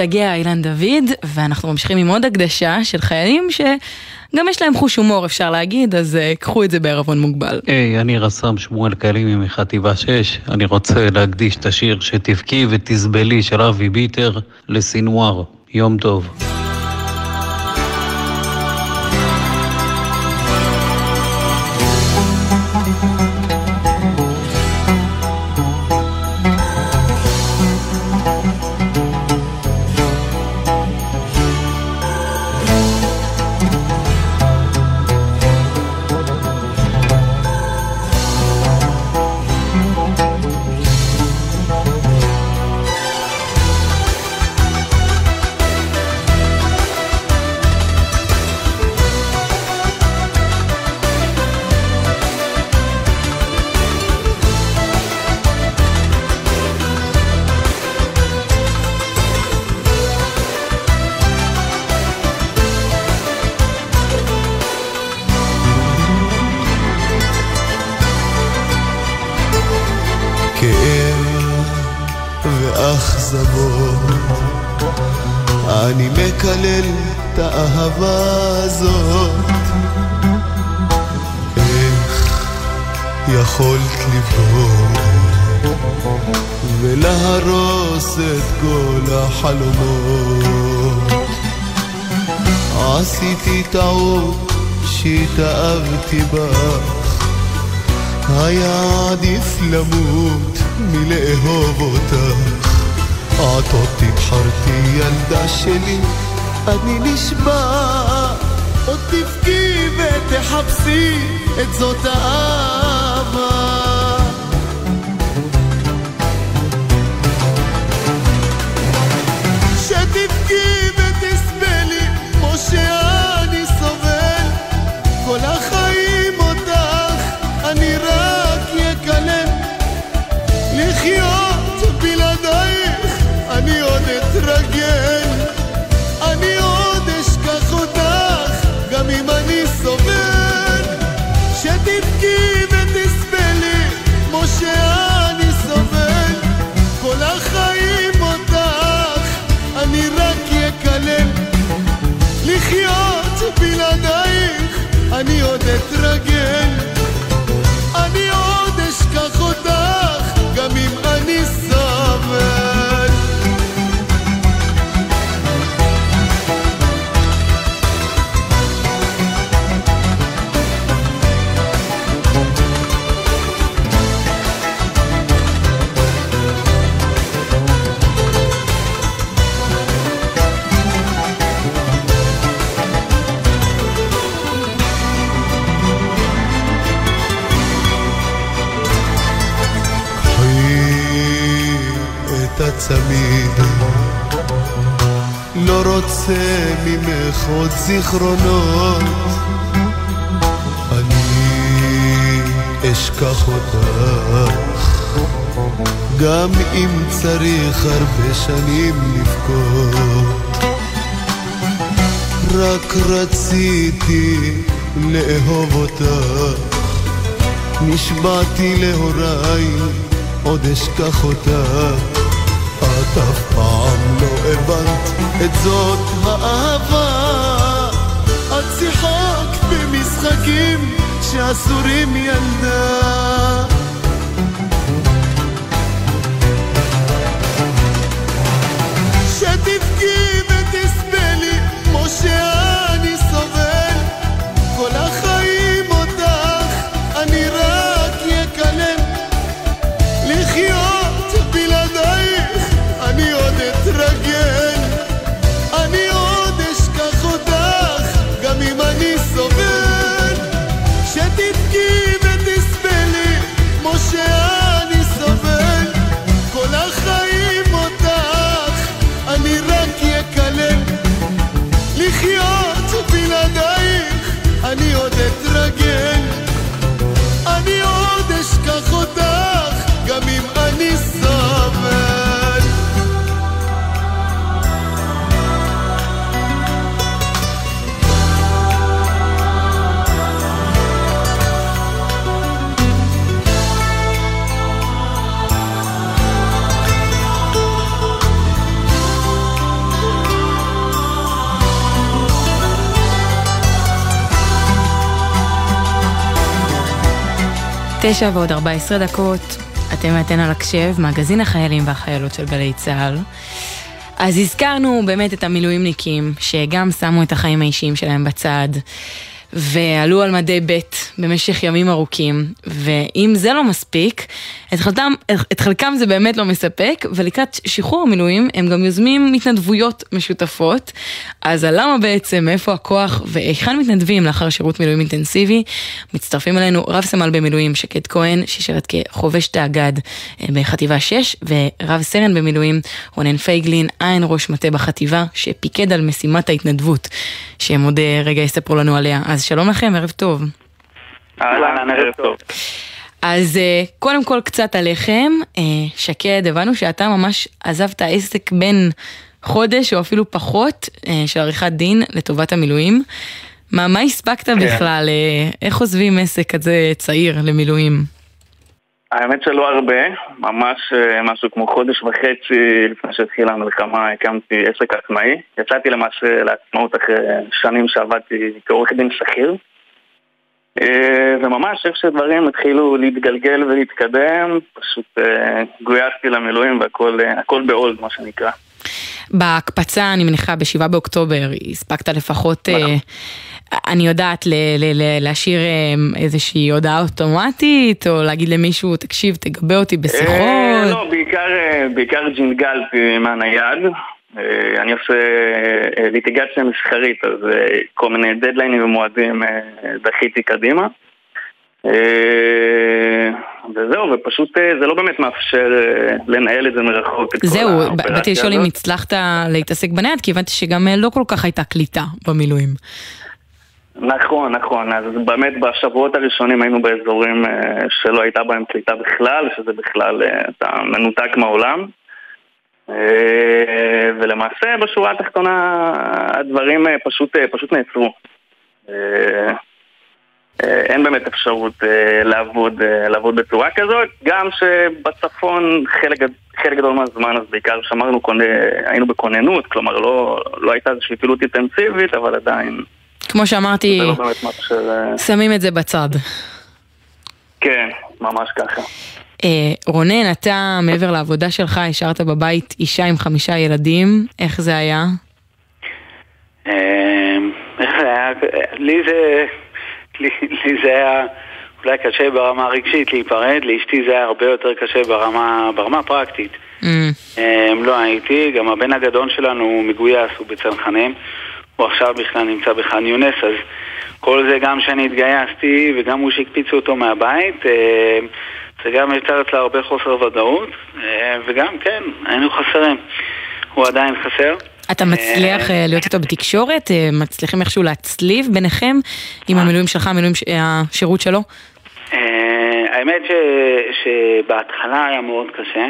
משתגע אילן דוד, ואנחנו ממשיכים עם עוד הקדשה של חיילים שגם יש להם חוש הומור אפשר להגיד, אז uh, קחו את זה בערבון מוגבל. היי, אני רס"ר שמואל קלימי מחטיבה 6. אני רוצה להקדיש את השיר שתבכי ותסבלי של אבי ביטר לסינואר. יום טוב. אני נשבע. עוד תבכי ותחפשי את זאת האהבה. בלעדייך אני עוד אתרגל רוצה ממך עוד זיכרונות. אני אשכח אותך. גם אם צריך הרבה שנים לבכות. רק רציתי לאהוב אותך. נשבעתי להוריי, עוד אשכח אותך. את אף פעם לא הבנת את זאת האהבה. את שיחקת במשחקים שאסורים ילדה. שתבכי ותסבלי כמו שאני תשע ועוד ארבע עשרה דקות, אתם ואתן על הקשב, מגזין החיילים והחיילות של גלי צה"ל. אז הזכרנו באמת את המילואימניקים, שגם שמו את החיים האישיים שלהם בצד, ועלו על מדי ב' במשך ימים ארוכים, ואם זה לא מספיק, את חלקם, את חלקם זה באמת לא מספק, ולקראת שחרור המילואים הם גם יוזמים התנדבויות משותפות. אז למה בעצם, איפה הכוח והיכן מתנדבים לאחר שירות מילואים אינטנסיבי? מצטרפים אלינו רב סמל במילואים שקד כהן, ששירת כחובש תאגד אה, בחטיבה 6, ורב סרן במילואים רונן פייגלין, עין ראש מטה בחטיבה, שפיקד על משימת ההתנדבות, שהם עוד אה, רגע יספרו לנו עליה. אז שלום לכם, ערב טוב. אהלן, ערב טוב. אז אה, קודם כל קצת עליכם, אה, שקד, הבנו שאתה ממש עזבת עסק בין חודש או אפילו פחות אה, של עריכת דין לטובת המילואים. מה, מה הספקת כן. בכלל? איך עוזבים עסק כזה צעיר למילואים? האמת שלא הרבה, ממש משהו כמו חודש וחצי לפני שהתחילה המלחמה הקמתי עסק עצמאי. יצאתי למעשה לעצמאות אחרי שנים שעבדתי כעורך דין שכיר. אה, וממש איך שדברים התחילו להתגלגל ולהתקדם, פשוט אה, גויסתי למילואים והכל אה, בעול, מה שנקרא. בהקפצה, אני מניחה, ב-7 באוקטובר, הספקת לפחות, נכון. אני יודעת, להשאיר איזושהי הודעה אוטומטית, או להגיד למישהו, תקשיב, תגבה אותי בשיחות? לא, בעיקר ג'ינגלתי מהנייד. אה, אני עושה אה, ליטיגציה מסחרית, אז אה, כל מיני דדליינים ומועדים דחיתי קדימה. וזהו, ופשוט זה לא באמת מאפשר לנהל את זה מרחוק. זהו, באתי לשאול אם הצלחת להתעסק בנייד, כי הבנתי שגם לא כל כך הייתה קליטה במילואים. נכון, נכון, אז באמת בשבועות הראשונים היינו באזורים שלא הייתה בהם קליטה בכלל, שזה בכלל, אתה מנותק מהעולם. אה, ולמעשה בשורה התחתונה הדברים אה, פשוט, אה, פשוט נעצרו. אין באמת אפשרות לעבוד, לעבוד בצורה כזאת, גם שבצפון חלק, חלק גדול מהזמן, אז בעיקר שמרנו, היינו בכוננות, כלומר לא, לא הייתה איזושהי פעילות אינטנסיבית, אבל עדיין... כמו שאמרתי, לא שמים את זה בצד. כן, ממש ככה. אה, רונן, אתה מעבר לעבודה שלך השארת בבית אישה עם חמישה ילדים, איך זה היה? אה, איך זה היה? לי זה, לי, לי זה היה אולי קשה ברמה הרגשית להיפרד, לאשתי זה היה הרבה יותר קשה ברמה, ברמה הפרקטית. Mm. לא הייתי, גם הבן הגדול שלנו מגויס, הוא בצנחנים, הוא עכשיו בכלל נמצא בח'אן יונס, אז כל זה גם שאני התגייסתי וגם הוא שהקפיצו אותו מהבית זה גם יצר אצלה הרבה חוסר ודאות, אה, וגם, כן, היינו חסרים. הוא עדיין חסר. אתה מצליח אה, להיות איתו בתקשורת? אה, מצליחים איכשהו להצליב ביניכם עם המילואים שלך, המילואים, השירות שלו? האמת ש, שבהתחלה היה מאוד קשה.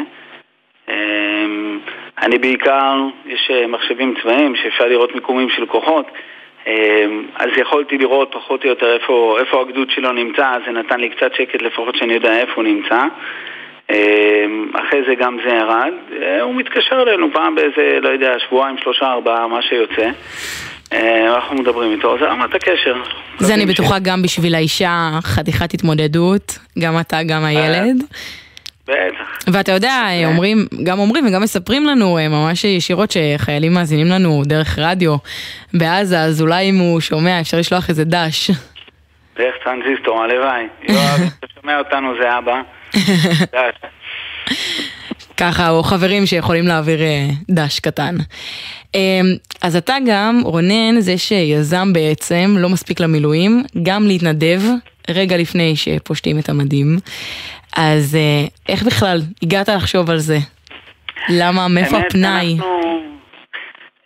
אני בעיקר, יש מחשבים צבאיים שאפשר לראות מיקומים של כוחות. אמ, אז יכולתי לראות פחות או יותר איפה, איפה הגדוד שלו נמצא, זה נתן לי קצת שקט לפחות שאני יודע איפה הוא נמצא. אמ, אחרי זה גם זה ירד, אה, הוא מתקשר אלינו פעם באיזה, לא יודע, שבועיים, שלושה, ארבעה, מה שיוצא. אה, אנחנו מדברים איתו, זה רמת הקשר. זה אני בטוחה גם בשביל האישה חתיכת התמודדות, גם אתה, גם הילד. בטח. ואתה יודע, אומרים, גם אומרים וגם מספרים לנו אה, ממש ישירות שחיילים מאזינים לנו דרך רדיו בעזה, אז אולי אם הוא שומע אפשר לשלוח איזה דש. דרך טרנזיסטור, הלוואי. יואב, אתה שומע אותנו זה אבא. ככה, או חברים שיכולים להעביר אה, דש קטן. אמ, אז אתה גם, רונן, זה שיזם בעצם, לא מספיק למילואים, גם להתנדב רגע לפני שפושטים את המדים. אז אה, איך בכלל הגעת לחשוב על זה? למה, מאיפה הפנאי?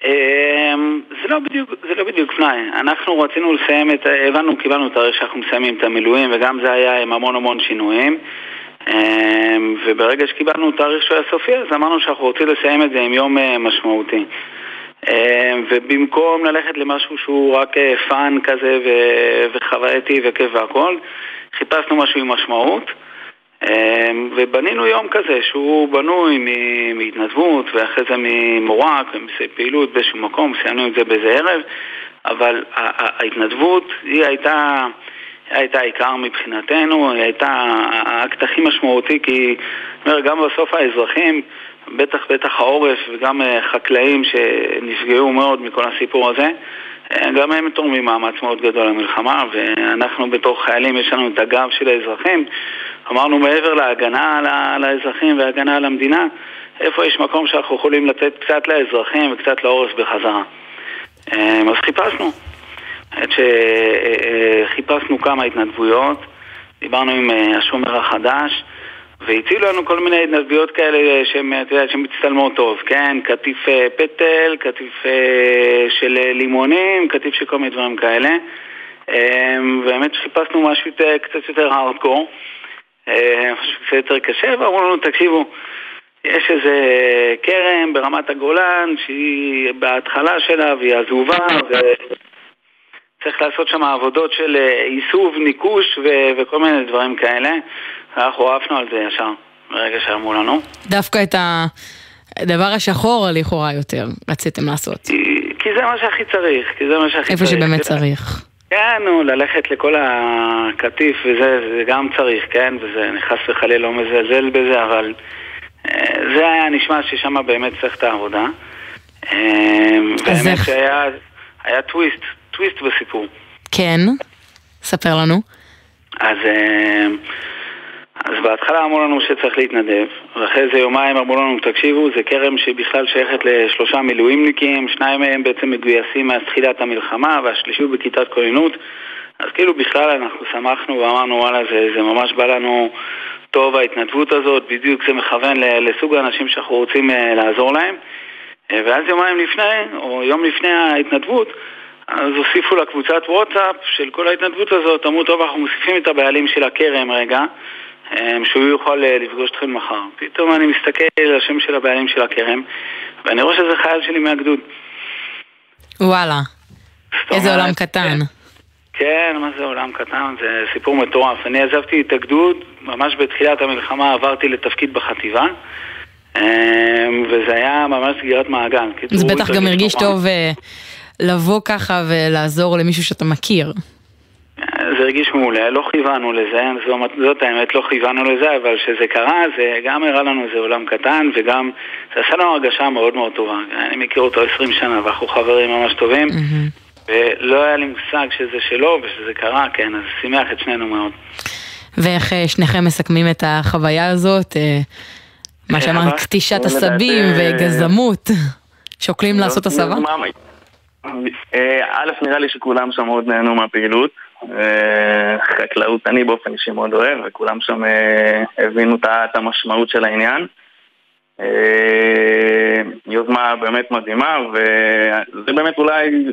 אמ, זה לא בדיוק, זה לא בדיוק פנאי. אנחנו רצינו לסיים את, הבנו, קיבלנו את הרגע שאנחנו מסיימים את המילואים וגם זה היה עם המון המון שינויים. אמ, וברגע שקיבלנו את התאריך שהוא היה סופי, אז אמרנו שאנחנו רוצים לסיים את זה עם יום אה, משמעותי. אמ, ובמקום ללכת למשהו שהוא רק fun אה, כזה וחווייתי וכיף והכל, חיפשנו משהו עם משמעות. אמ, ובנינו יום כזה שהוא בנוי מהתנדבות ואחרי זה ממו... רק פעילות באיזשהו מקום, סיימנו את זה באיזה ערב, אבל ההתנדבות היא הייתה הייתה עיקר מבחינתנו, היא הייתה האקט הכי משמעותי כי, אומר, גם בסוף האזרחים, בטח בטח העורף וגם אה, חקלאים שנפגעו מאוד מכל הסיפור הזה, אה, גם הם תורמים מאמץ מאוד גדול למלחמה ואנחנו בתור חיילים יש לנו את הגב של האזרחים אמרנו מעבר להגנה על האזרחים והגנה על המדינה איפה יש מקום שאנחנו יכולים לתת קצת לאזרחים וקצת לעורף בחזרה אה, אז חיפשנו עד שחיפשנו כמה התנדבויות דיברנו עם השומר החדש והצילו לנו כל מיני התנדבויות כאלה שמצטלמות טוב, כן? קטיף אה, פטל, קטיף אה, של אה, לימונים, קטיף של כל מיני דברים כאלה. באמת חיפשנו משהו קצת יותר הארדקור, משהו קצת יותר קשה, ואמרו לנו, תקשיבו, יש איזה כרם ברמת הגולן שהיא בהתחלה שלה והיא עזובה וצריך לעשות שם עבודות של איסוף, ניקוש ו- וכל מיני דברים כאלה. אנחנו עפנו על זה ישר, ברגע שאמרו לנו. דווקא את הדבר השחור לכאורה יותר רציתם לעשות. כי, כי זה מה שהכי צריך, כי זה מה שהכי איפה צריך. איפה שבאמת צריך. כן, נו, ללכת לכל הקטיף וזה, זה גם צריך, כן, וזה נכנס וחלילה לא מזלזל בזה, אבל אה, זה היה נשמע ששם באמת צריך את העבודה. אה, באמת שהיה טוויסט, טוויסט בסיפור. כן, ספר לנו. אז... אז בהתחלה אמרו לנו שצריך להתנדב, ואחרי זה יומיים אמרו לנו, תקשיבו, זה כרם שבכלל שייכת לשלושה מילואימניקים, שניים מהם בעצם מגויסים מאז תחילת המלחמה, והשלישי הוא בכיתת כוננות, אז כאילו בכלל אנחנו שמחנו ואמרנו, וואלה, זה, זה ממש בא לנו טוב ההתנדבות הזאת, בדיוק זה מכוון לסוג האנשים שאנחנו רוצים אה, לעזור להם. אה, ואז יומיים לפני, או יום לפני ההתנדבות, אז הוסיפו לקבוצת וואטסאפ של כל ההתנדבות הזאת, אמרו, טוב, אנחנו מוסיפים את הבעלים של הכרם רגע. אמ, שהוא יוכל אה, לפגוש אתכם מחר. פתאום אני מסתכל על השם של הבעלים של הכרם, ואני רואה שזה חייל שלי מהגדוד. וואלה, איזה עולם קטן. כן, מה זה עולם קטן? זה סיפור מטורף. אני עזבתי את הגדוד, ממש בתחילת המלחמה עברתי לתפקיד בחטיבה. אמ, וזה היה ממש סגירת מעגל. זה בטח גם הרגיש טוב אה, לבוא ככה ולעזור למישהו שאתה מכיר. זה הרגיש מעולה, לא כיוונו לזה, זאת, זאת האמת, לא כיוונו לזה, אבל כשזה קרה, זה גם הראה לנו איזה עולם קטן, וגם זה עשה לנו הרגשה מאוד מאוד טובה. אני מכיר אותו 20 שנה, ואנחנו חברים ממש טובים, mm-hmm. ולא היה לי מושג שזה שלו ושזה קרה, כן, אז שימח את שנינו מאוד. ואיך אה, שניכם מסכמים את החוויה הזאת? אה, מה שאמרת, קטישת עשבים וגזמות. שוקלים לעשות הסבה? אה, א', נראה לי שכולם שם מאוד נהנו מהפעילות. אה, חקלאות אני באופן אישי מאוד אוהב, וכולם שם אה, הבינו את המשמעות של העניין. יוזמה באמת מדהימה, וזה באמת אולי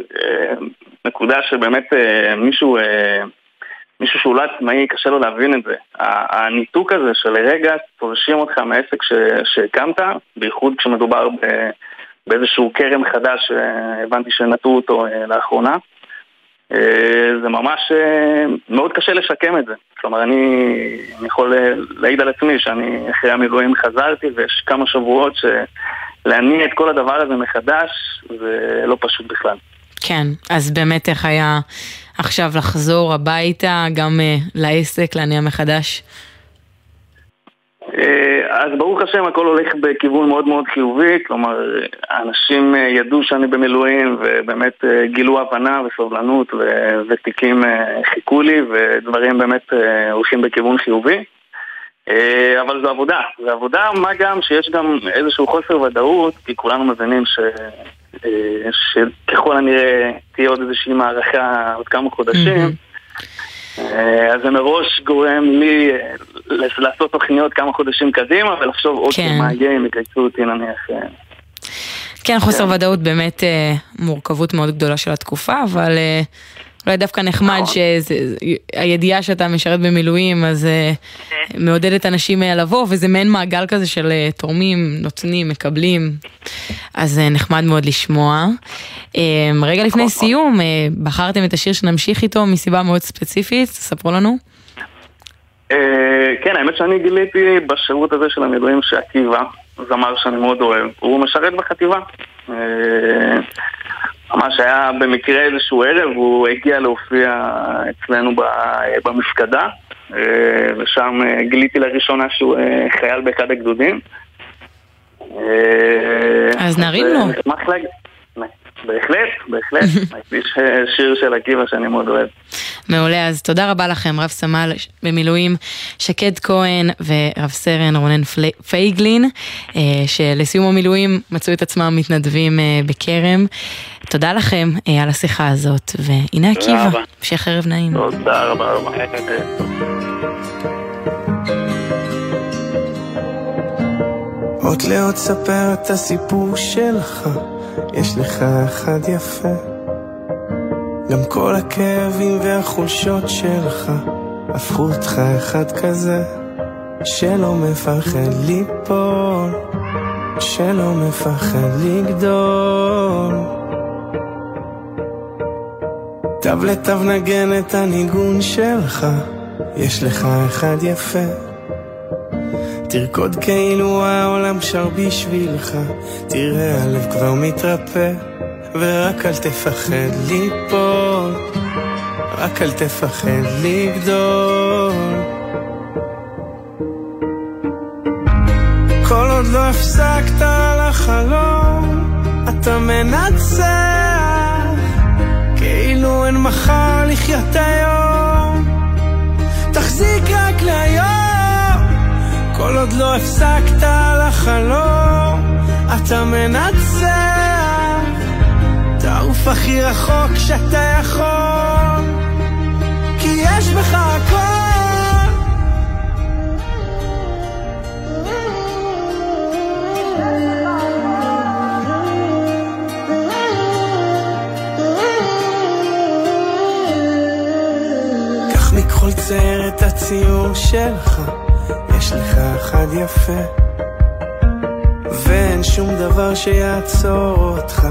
נקודה שבאמת מישהו, מישהו שהוא לא עצמאי, קשה לו להבין את זה. הניתוק הזה שלרגע פורשים אותך מהעסק שהקמת, בייחוד כשמדובר באיזשהו כרם חדש שהבנתי שנטו אותו לאחרונה. אה, זה ממש אה, מאוד קשה לשקם את זה. כלומר, אני, אני יכול להעיד על עצמי שאני אחרי המילואים חזרתי ויש כמה שבועות שלהניע את כל הדבר הזה מחדש זה לא פשוט בכלל. כן, אז באמת איך היה עכשיו לחזור הביתה, גם לעסק, להניע מחדש? אה, אז ברוך השם הכל הולך בכיוון מאוד מאוד חיובי, כלומר האנשים אה, ידעו שאני במילואים ובאמת אה, גילו הבנה וסובלנות ותיקים חיכו לי ודברים באמת הולכים בכיוון חיובי. אבל זו עבודה, זו עבודה, מה גם שיש גם איזשהו חוסר ודאות כי כולנו מבינים ש... שככל הנראה תהיה עוד איזושהי מערכה עוד כמה חודשים. mm-hmm. אה, אז זה מראש גורם לי אה, לעשות תוכניות כמה חודשים קדימה ולחשוב עוד כן. מה יהיה אם יגייסו אותי נניח. אה. כן, חוסר כן. ודאות באמת מורכבות מאוד גדולה של התקופה, אבל אולי דווקא נחמד נכון. שהידיעה שאתה משרת במילואים, אז מעודדת אנשים לבוא, וזה מעין מעגל כזה של תורמים, נותנים, מקבלים, אז נחמד מאוד לשמוע. רגע לפני נכון. סיום, בחרתם את השיר שנמשיך איתו מסיבה מאוד ספציפית, ספרו לנו. כן, האמת שאני גיליתי בשירות הזה של המילואים שעקיבא, זמר שאני מאוד אוהב, הוא משרת בחטיבה. ממש היה במקרה איזשהו ערב, הוא הגיע להופיע אצלנו במפקדה, ושם גיליתי לראשונה שהוא חייל באחד הגדודים. אז נרים לו. בהחלט, בהחלט. יש שיר של עקיבא שאני מאוד אוהב. מעולה, אז תודה רבה לכם, רב סמל במילואים שקד כהן ורב סרן רונן פייגלין, אה, שלסיום המילואים מצאו את עצמם מתנדבים אה, בכרם. תודה לכם אה, על השיחה המשך והנה עקיבא, המשך ערב נעים. תודה רבה רבה. עוד לעוד ספר את הסיפור שלך, יש לך אחד יפה. גם כל הכאבים והחולשות שלך הפכו אותך אחד כזה שלא מפחד ליפול, שלא מפחד לגדול. תו לתו נגן את הניגון שלך, יש לך אחד יפה. תרקוד כאילו העולם שר בשבילך, תראה הלב כבר מתרפא, ורק אל תפחד ליפול, רק אל תפחד לגדול. כל עוד לא הפסקת לחלום, אתה מנצח, כאילו אין מחר לחיות היום, תחזיק רק להיום. כל עוד לא הפסקת לחלום, אתה מנצח. תעוף הכי רחוק שאתה יכול, כי יש בך הכל. מכל צייר את הציור שלך אחד יפה. ואין שום דבר שיעצור אותך.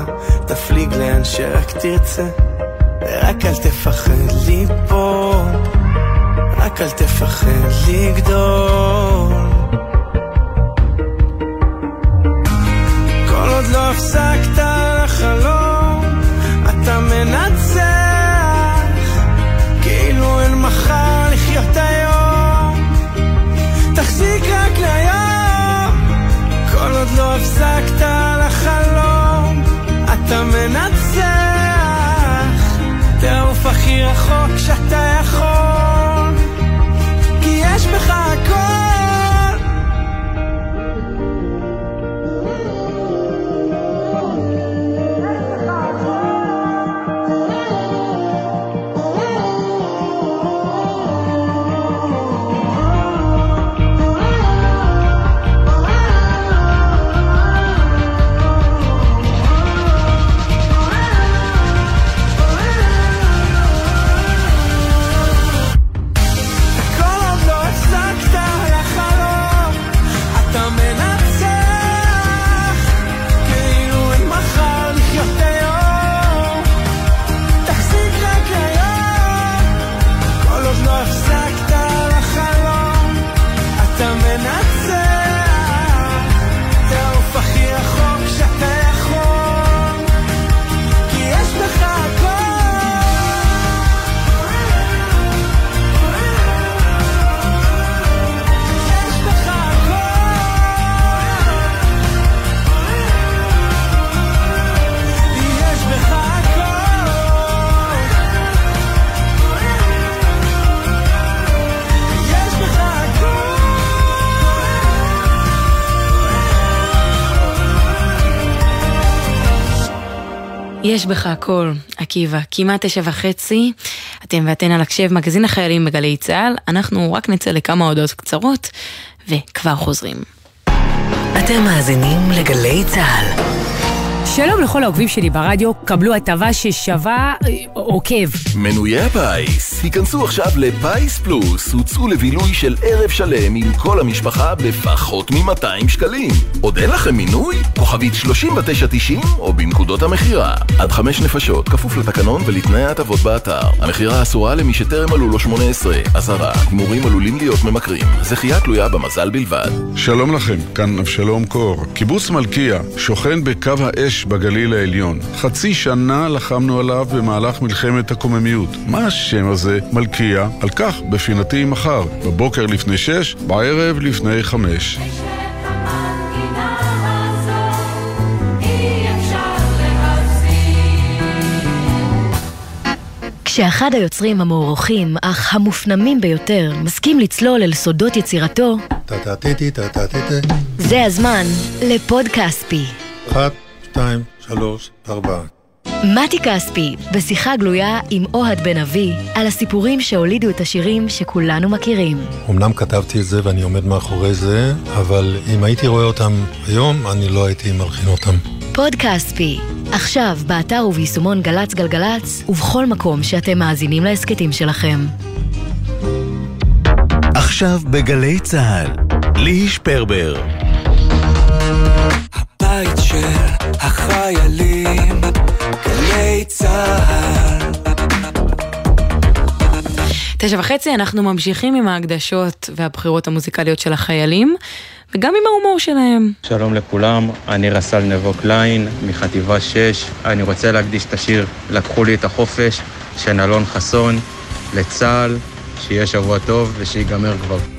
תפליג לאן שרק תרצה. רק אל תפחד ליפול. רק אל תפחד לגדול. כל עוד לא הפסקת הפסקת לחלום אתה מנצח. תעוף הכי רחוק שאתה יש בך הכל, עקיבא, כמעט תשע וחצי, אתם ואתן על הקשב, מגזין החיילים בגלי צה"ל, אנחנו רק נצא לכמה הודעות קצרות, וכבר חוזרים. אתם מאזינים לגלי צה"ל. שלום לכל העוקבים שלי ברדיו, קבלו הטבה ששווה אה, עוקב. מנויי הפיס, היכנסו עכשיו לפיס פלוס, הוצאו לבילוי של ערב שלם עם כל המשפחה בפחות מ-200 שקלים. עוד אין לכם מינוי? כוכבית 3990 או בנקודות המכירה. עד חמש נפשות, כפוף לתקנון ולתנאי ההטבות באתר. המכירה אסורה למי שטרם מלאו לו 18. אזהרה, הימורים עלולים להיות ממכרים. זכייה תלויה במזל בלבד. שלום לכם, כאן אבשלום קור. קיבוץ מלכיה שוכן בקו האש 6 בגליל העליון. חצי שנה לחמנו עליו במהלך מלחמת הקוממיות. מה השם הזה, מלכיה? על כך בפינתי מחר, בבוקר לפני 6, בערב לפני 5. כשאחד היוצרים המוערוכים, אך המופנמים ביותר, מסכים לצלול אל סודות יצירתו, זה הזמן לפוד כספי. אחת, שתיים, שלוש, ארבע. מתי כספי, בשיחה גלויה עם אוהד בן אבי, על הסיפורים שהולידו את השירים שכולנו מכירים. אמנם כתבתי את זה ואני עומד מאחורי זה, אבל אם הייתי רואה אותם היום, אני לא הייתי מלחין אותם. פוד כספי, עכשיו באתר וביישומון גל"צ גלגלצ, ובכל מקום שאתם מאזינים להסכתים שלכם. עכשיו בגלי צה"ל, ליהי שפרבר. של החיילים, גלי צה"ל. תשע וחצי אנחנו ממשיכים עם ההקדשות והבחירות המוזיקליות של החיילים, וגם עם ההומור שלהם. שלום לכולם, אני רס"ל נבו קליין, מחטיבה 6. אני רוצה להקדיש את השיר "לקחו לי את החופש" של אלון חסון, לצה"ל, שיהיה שבוע טוב ושיגמר כבר.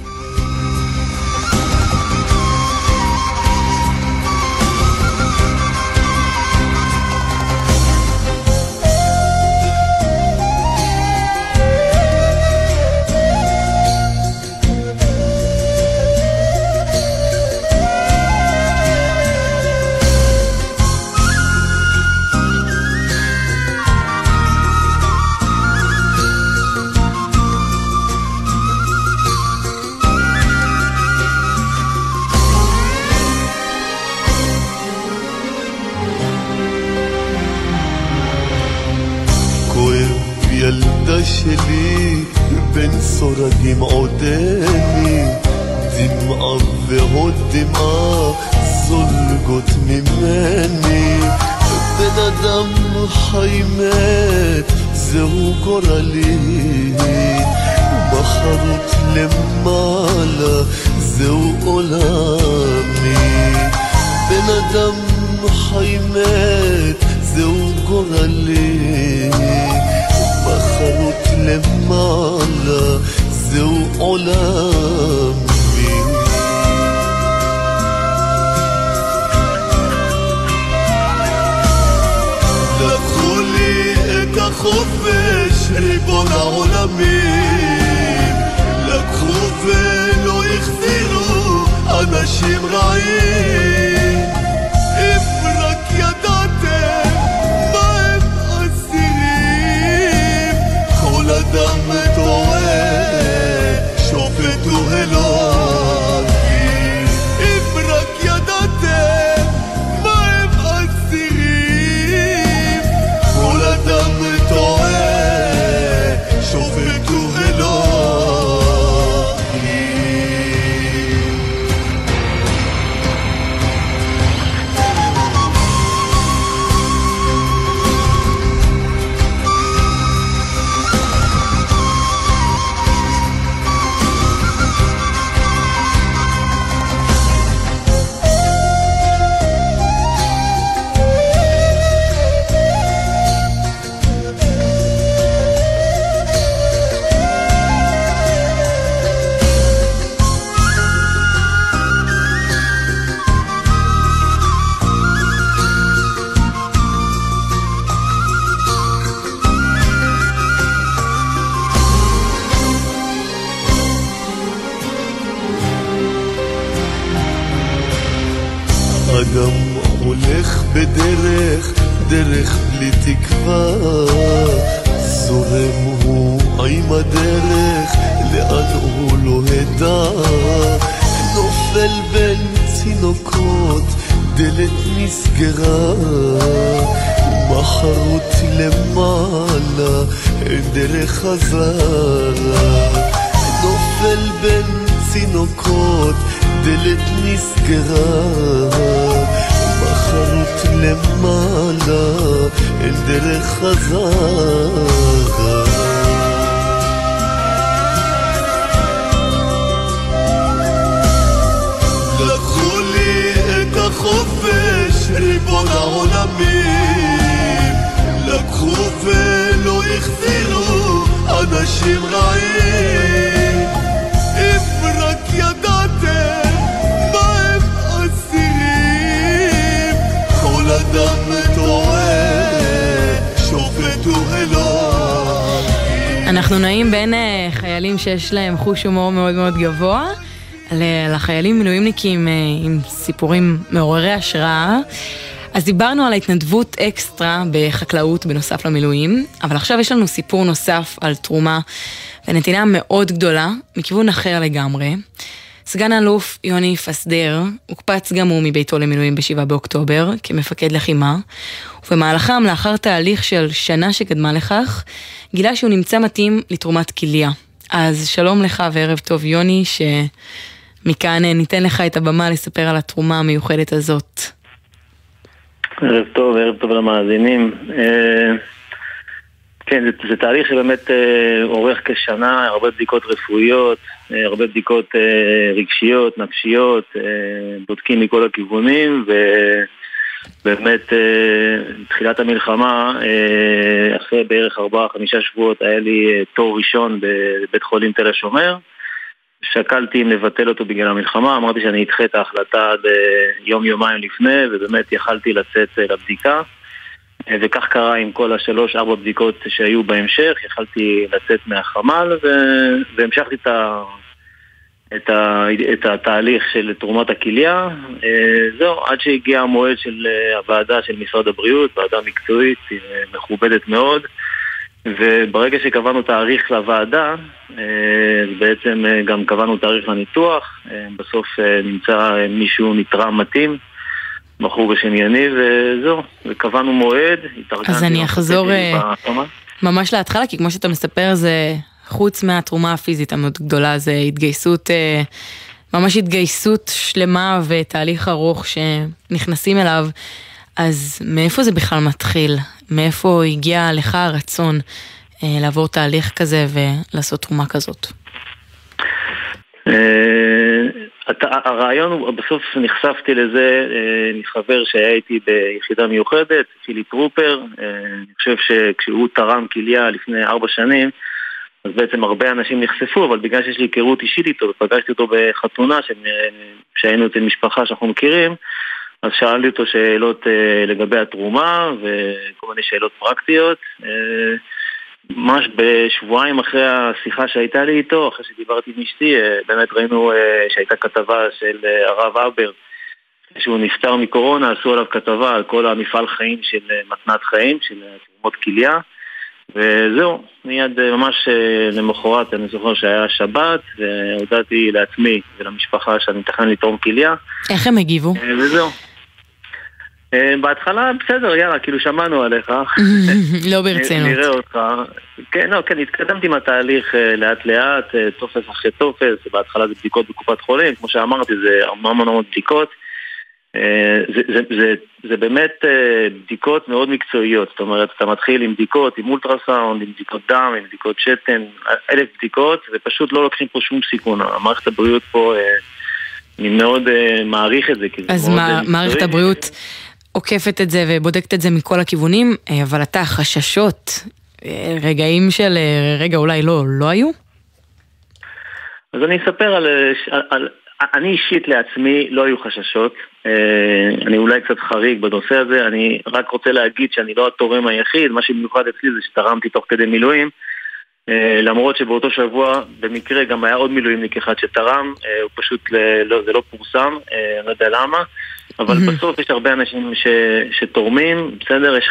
ריבון העולמים. לקחו ולא החזירו אנשים רעים. אם רק ידעתם מה הם אסירים כל אדם אנחנו נעים בין אה, חיילים שיש להם חוש הומור מאוד מאוד גבוה לחיילים מילואימניקים אה, עם סיפורים מעוררי השראה. אז דיברנו על ההתנדבות אקסטרה בחקלאות בנוסף למילואים, אבל עכשיו יש לנו סיפור נוסף על תרומה ונתינה מאוד גדולה, מכיוון אחר לגמרי. סגן אלוף יוני פסדר הוקפץ גם הוא מביתו למילואים ב-7 באוקטובר כמפקד לחימה, ובמהלכם, לאחר תהליך של שנה שקדמה לכך, גילה שהוא נמצא מתאים לתרומת כליה. אז שלום לך וערב טוב יוני, שמכאן אה, ניתן לך את הבמה לספר על התרומה המיוחדת הזאת. ערב טוב, ערב טוב למאזינים. אה, כן, זה, זה תהליך שבאמת אה, אורך כשנה, הרבה בדיקות רפואיות, אה, הרבה בדיקות אה, רגשיות, נפשיות, אה, בודקים מכל הכיוונים, ובאמת אה, תחילת המלחמה, אה, אחרי בערך ארבעה-חמישה שבועות היה לי אה, תור ראשון בבית חולים תל השומר. שקלתי אם לבטל אותו בגלל המלחמה, אמרתי שאני אדחה את ההחלטה עד אה, יום-יומיים לפני, ובאמת יכלתי לצאת אה, לבדיקה. אה, וכך קרה עם כל השלוש-ארבע בדיקות שהיו בהמשך, יכלתי לצאת מהחמ"ל ו... והמשכתי את, ה... את, ה... את התהליך של תרומת הכליה. זהו, עד שהגיע המועד של הוועדה של משרד הבריאות, ועדה מקצועית מכובדת מאוד. וברגע שקבענו תאריך לוועדה, אה, בעצם אה, גם קבענו תאריך לניתוח, אה, בסוף נמצא מישהו נתרם מתאים, בחור בשם יניב, וזהו, וקבענו מועד, התארגנתי. אז אני אחזור ממש להתחלה, כי כמו שאתה מספר זה, חוץ מהתרומה הפיזית המאוד גדולה, זה התגייסות, ממש התגייסות שלמה ותהליך ארוך שנכנסים אליו. אז מאיפה זה בכלל מתחיל? מאיפה הגיע לך הרצון אה, לעבור תהליך כזה ולעשות תרומה כזאת? אה, הרעיון הוא, בסוף נחשפתי לזה אה, מחבר שהיה איתי ביחידה מיוחדת, פילי טרופר, אני חושב שכשהוא תרם כליה לפני ארבע שנים, אז בעצם הרבה אנשים נחשפו, אבל בגלל שיש לי היכרות אישית איתו, ופגשתי אותו בחתונה שהיינו אצל משפחה שאנחנו מכירים, אז שאלתי אותו שאלות אה, לגבי התרומה וכל מיני שאלות פרקטיות. אה, ממש בשבועיים אחרי השיחה שהייתה לי איתו, אחרי שדיברתי עם אשתי, אה, באמת ראינו שהייתה כתבה של הרב אבר, שהוא נפטר מקורונה, עשו עליו כתבה על כל המפעל חיים של מתנת חיים, של תרומות כליה. וזהו, מיד ממש למחרת אני זוכר שהיה שבת והודעתי לעצמי ולמשפחה שאני מתכנן לתרום כליה. איך הם הגיבו? וזהו. בהתחלה בסדר, יאללה, כאילו שמענו עליך. לא ברצינות. נראה אותך. כן, לא, כן, התקדמתי עם התהליך לאט לאט, טופס אחרי טופס, בהתחלה זה בדיקות בקופת חולים, כמו שאמרתי, זה המון המון בדיקות. זה, זה, זה, זה באמת בדיקות מאוד מקצועיות, זאת אומרת, אתה מתחיל עם בדיקות, עם אולטרסאונד, עם בדיקות דם, עם בדיקות שתן, אלף בדיקות, ופשוט לא לוקחים פה שום סיכון. מערכת הבריאות פה, אני מאוד מעריך את זה, כי זה אז מאוד מה, מערכת הבריאות עוקפת את זה ובודקת את זה מכל הכיוונים, אבל אתה, חששות, רגעים של רגע אולי לא, לא היו? אז אני אספר על, על, אני אישית לעצמי לא היו חששות, אני אולי קצת חריג בנושא הזה, אני רק רוצה להגיד שאני לא התורם היחיד, מה שבמיוחד אצלי זה שתרמתי תוך כדי מילואים, למרות שבאותו שבוע במקרה גם היה עוד מילואימניק אחד שתרם, הוא פשוט, לא, זה לא פורסם, אני לא יודע למה, אבל בסוף יש הרבה אנשים ש, שתורמים, בסדר? יש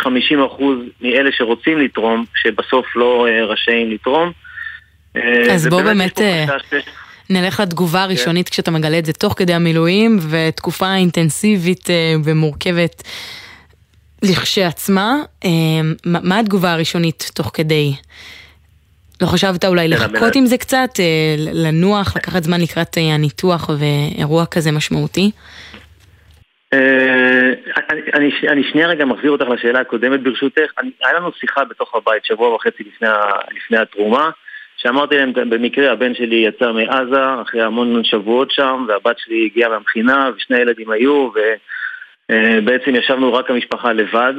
50% מאלה שרוצים לתרום, שבסוף לא רשאים לתרום. אז בוא באמת... נלך לתגובה הראשונית כן. כשאתה מגלה את זה תוך כדי המילואים, ותקופה אינטנסיבית ומורכבת לכשעצמה. מה התגובה הראשונית תוך כדי? לא חשבת אולי לחכות עם זה קצת, לנוח, לקחת זמן לקראת הניתוח ואירוע כזה משמעותי? אני, אני שנייה רגע מחזיר אותך לשאלה הקודמת ברשותך. היה לנו שיחה בתוך הבית שבוע וחצי לפני, התרומה. שאמרתי להם, במקרה הבן שלי יצא מעזה אחרי המון שבועות שם והבת שלי הגיעה מהמכינה ושני ילדים היו אה, בעצם ישבנו רק המשפחה לבד.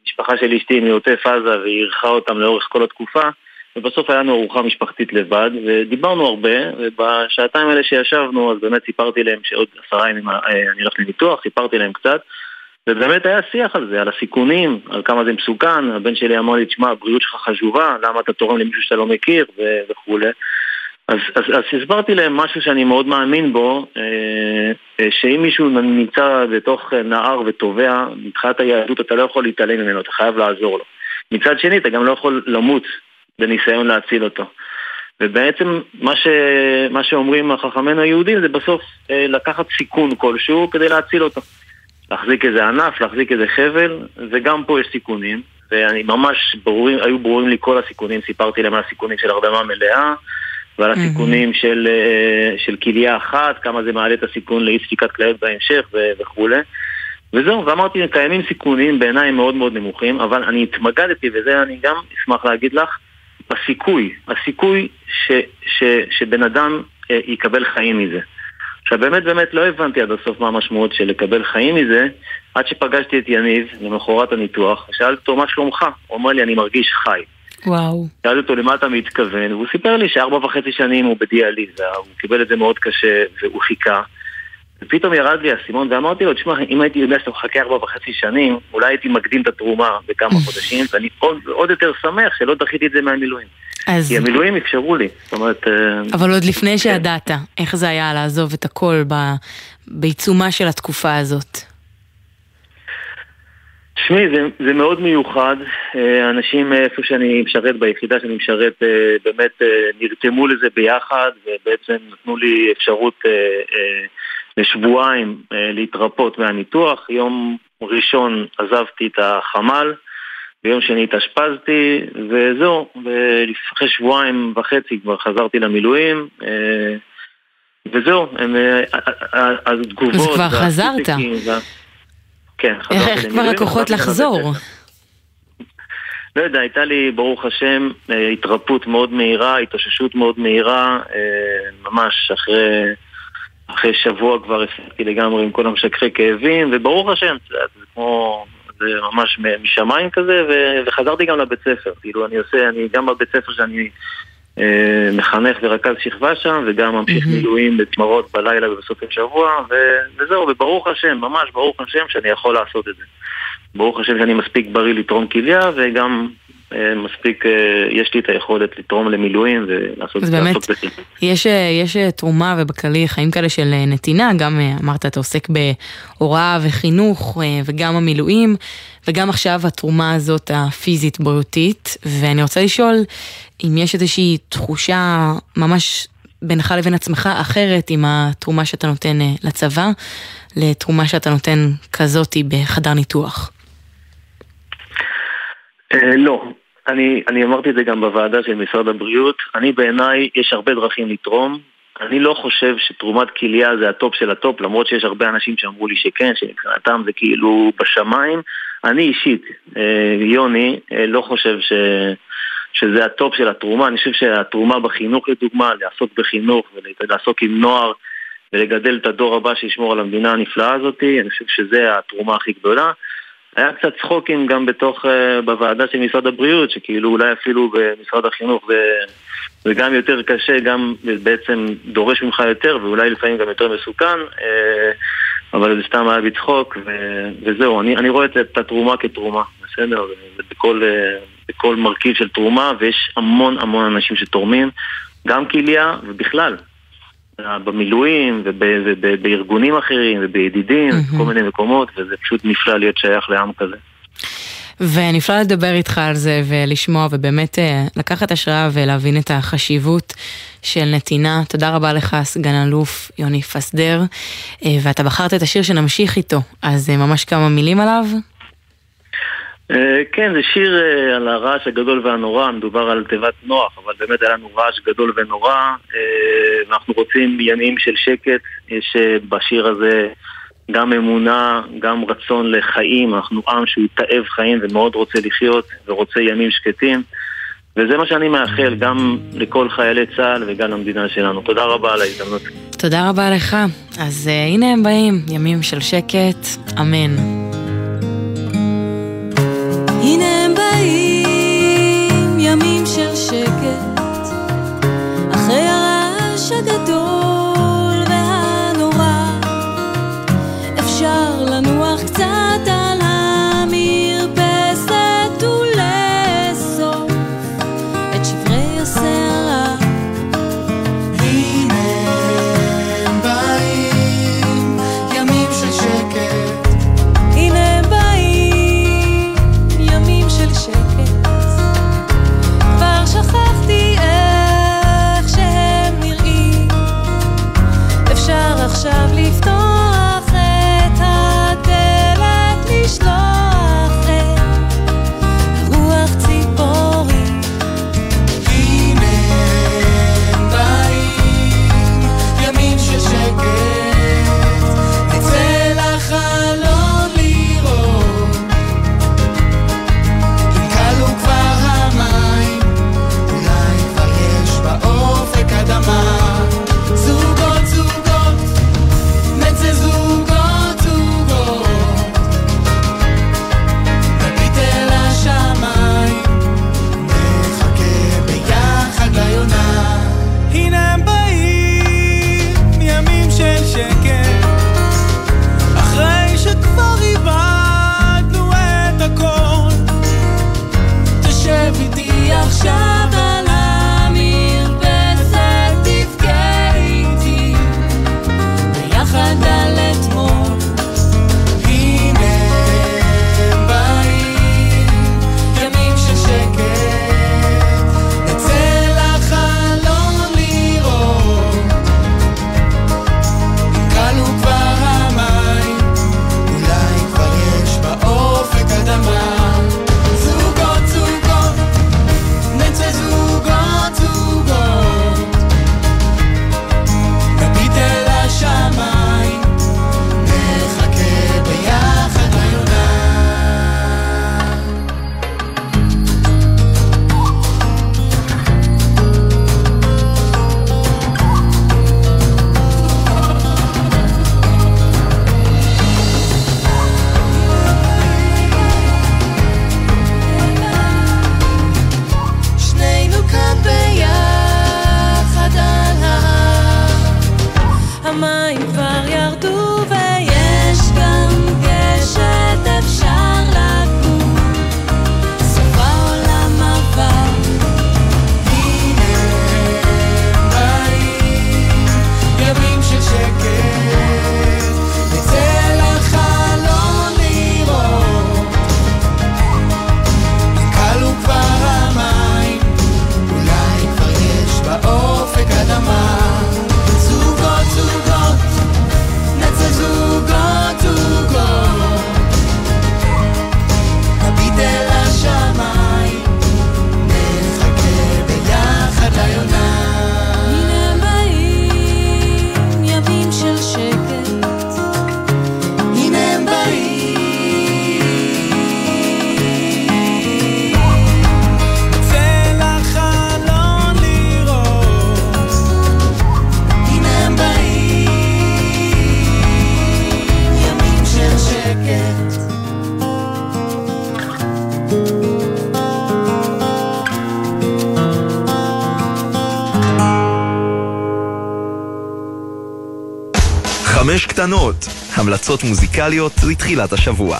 המשפחה של אשתי מעוטף עזה והיא אירחה אותם לאורך כל התקופה. ובסוף היה לנו ארוחה משפחתית לבד, ודיברנו הרבה, ובשעתיים האלה שישבנו, אז באמת סיפרתי להם שעוד עשרה ימים אני הולך לניתוח, סיפרתי להם קצת, ובאמת היה שיח על זה, על הסיכונים, על כמה זה מסוכן, הבן שלי אמר לי, תשמע, הבריאות שלך חשובה, למה אתה תורם למישהו שאתה לא מכיר, וכולי. אז, אז, אז הסברתי להם משהו שאני מאוד מאמין בו, אה, אה, שאם מישהו נמצא בתוך נהר וטובע, מבחינת היהדות אתה לא יכול להתעלם ממנו, אתה חייב לעזור לו. מצד שני, אתה גם לא יכול למות בניסיון להציל אותו. ובעצם מה, ש... מה שאומרים החכמינו היהודים זה בסוף אה, לקחת סיכון כלשהו כדי להציל אותו. להחזיק איזה ענף, להחזיק איזה חבל, וגם פה יש סיכונים. ואני ממש, ברורים, היו ברורים לי כל הסיכונים, סיפרתי להם על הסיכונים של הרדמה מלאה, ועל הסיכונים mm-hmm. של, אה, של כליה אחת, כמה זה מעלה את הסיכון לאי ספיקת כליות בהמשך וכולי. וזהו, ואמרתי, קיימים סיכונים בעיניי מאוד מאוד נמוכים, אבל אני התמקדתי, וזה אני גם אשמח להגיד לך, בסיכוי, הסיכוי ש, ש, שבן אדם אה, יקבל חיים מזה. עכשיו באמת באמת לא הבנתי עד הסוף מה המשמעות של לקבל חיים מזה, עד שפגשתי את יניב למחרת הניתוח, שאלתי אותו מה שלומך? הוא אומר לי אני מרגיש חי. וואו. שאלתי אותו למה אתה מתכוון, והוא סיפר לי שארבע וחצי שנים הוא בדיאליזה, הוא קיבל את זה מאוד קשה והוא חיכה. ופתאום ירד לי האסימון ואמרתי לו, תשמע, אם הייתי יודע שאתה מחכה ארבע וחצי שנים, אולי הייתי מקדים את התרומה בכמה חודשים, ואני עוד, עוד יותר שמח שלא דחיתי את זה מהמילואים. אז... כי המילואים אפשרו לי, זאת אומרת... אה, אבל עוד לפני כן. שידעת, איך זה היה לעזוב את הכל ב... בעיצומה של התקופה הזאת? תשמעי, זה, זה מאוד מיוחד. אה, אנשים איפה שאני משרת, ביחידה שאני משרת, אה, באמת נרתמו לזה ביחד, ובעצם נתנו לי אפשרות לשבועיים להתרפות מהניתוח. יום ראשון עזבתי את החמ"ל. ביום שני התאשפזתי, וזהו, ולפני שבועיים וחצי כבר חזרתי למילואים, אה, וזהו, הם, אה, אה, התגובות... אז כבר חזרת. כן, חזרתי איך כבר הכוחות לחזור? לא יודע, הייתה לי, ברוך השם, התרפות מאוד מהירה, התאוששות מאוד מהירה, ממש אחרי, אחרי שבוע כבר הפסקתי לגמרי עם כל המשככי כאבים, וברוך השם, זה כמו זה ממש משמיים כזה, וחזרתי גם לבית ספר. כאילו, אני עושה, אני גם בבית ספר שאני אה, מחנך ורכז שכבה שם, וגם ממשיך mm-hmm. מילואים בתמרות בלילה ובסופי שבוע, וזהו, וברוך השם, ממש ברוך השם שאני יכול לעשות את זה. ברוך השם שאני מספיק בריא לתרום כליה, וגם מספיק, אה, יש לי את היכולת לתרום למילואים ולעשות את זה. באמת, יש, אה, יש תרומה ובכללי חיים כאלה של נתינה, גם אמרת, אתה עוסק בהוראה וחינוך וגם המילואים, וגם עכשיו התרומה הזאת הפיזית בריאותית, ואני רוצה לשאול אם יש איזושהי תחושה ממש בינך לבין עצמך אחרת עם התרומה שאתה נותן לצבא, לתרומה שאתה נותן כזאתי בחדר ניתוח. אה, לא, אני, אני אמרתי את זה גם בוועדה של משרד הבריאות, אני בעיניי, יש הרבה דרכים לתרום. אני לא חושב שתרומת כליה זה ה top של ה top, למרות שיש הרבה אנשים שאמרו לי שכן, שמבחינתם זה כאילו בשמיים. אני אישית, אה, יוני, אה, לא חושב ש... שזה ה top של התרומה. אני חושב שהתרומה בחינוך לדוגמה, לעסוק בחינוך ולעסוק עם נוער ולגדל את הדור הבא שישמור על המדינה הנפלאה הזאת, אני חושב שזה התרומה הכי גדולה. היה קצת צחוקים גם בתוך, uh, בוועדה של משרד הבריאות, שכאילו אולי אפילו במשרד החינוך זה, גם יותר קשה, גם בעצם דורש ממך יותר, ואולי לפעמים גם יותר מסוכן, uh, אבל זה סתם היה בצחוק, וזהו, אני, אני רואה את, התרומה כתרומה, בסדר? בכל, uh, בכל מרכיב של תרומה, ויש המון המון אנשים שתורמים, גם כליה ובכלל. במילואים ובארגונים אחרים ובידידים, mm-hmm. כל מיני מקומות, וזה פשוט נפלא להיות שייך לעם כזה. ונפלא לדבר איתך על זה ולשמוע ובאמת אה, לקחת השראה ולהבין את החשיבות של נתינה. תודה רבה לך, סגן אלוף יוני פסדר, אה, ואתה בחרת את השיר שנמשיך איתו, אז אה, ממש כמה מילים עליו. אה, כן, זה שיר אה, על הרעש הגדול והנורא, מדובר על תיבת נוח, אבל באמת היה לנו רעש גדול ונורא, אה, ואנחנו רוצים ימים של שקט, יש בשיר הזה גם אמונה, גם רצון לחיים, אנחנו עם שהוא תאב חיים ומאוד רוצה לחיות ורוצה ימים שקטים, וזה מה שאני מאחל גם לכל חיילי צה"ל וגם למדינה שלנו. תודה רבה על ההזדמנות. תודה רבה לך. אז uh, הנה הם באים, ימים של שקט, אמן. הנה הם והנורא, אפשר לנוח קצת המלצות מוזיקליות לתחילת השבוע.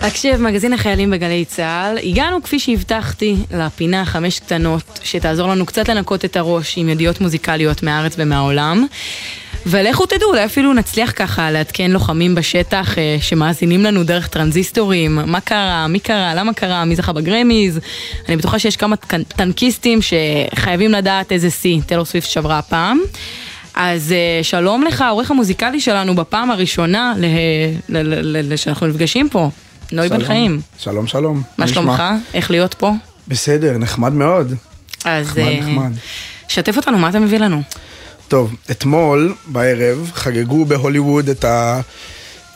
הקשב, מגזין החיילים בגלי צה"ל. הגענו, כפי שהבטחתי, לפינה חמש קטנות, שתעזור לנו קצת לנקות את הראש עם ידיעות מוזיקליות מהארץ ומהעולם. ולכו תדעו, אולי אפילו נצליח ככה לעדכן לוחמים בשטח אה, שמאזינים לנו דרך טרנזיסטורים, מה קרה, מי קרה, למה קרה, מי זכה בגרמיז. אני בטוחה שיש כמה טנ- טנקיסטים שחייבים לדעת איזה שיא טיילור סוויפט שברה הפעם. אז אה, שלום לך, העורך המוזיקלי שלנו בפעם הראשונה ל- ל- ל- ל- שאנחנו נפגשים פה, נוי בן. חיים. שלום, שלום. מה? שלומך? איך להיות פה? בסדר, נחמד מאוד. אז נחמד, אה, נחמד. שתף אותנו, מה אתה מביא לנו? טוב, אתמול בערב חגגו בהוליווד את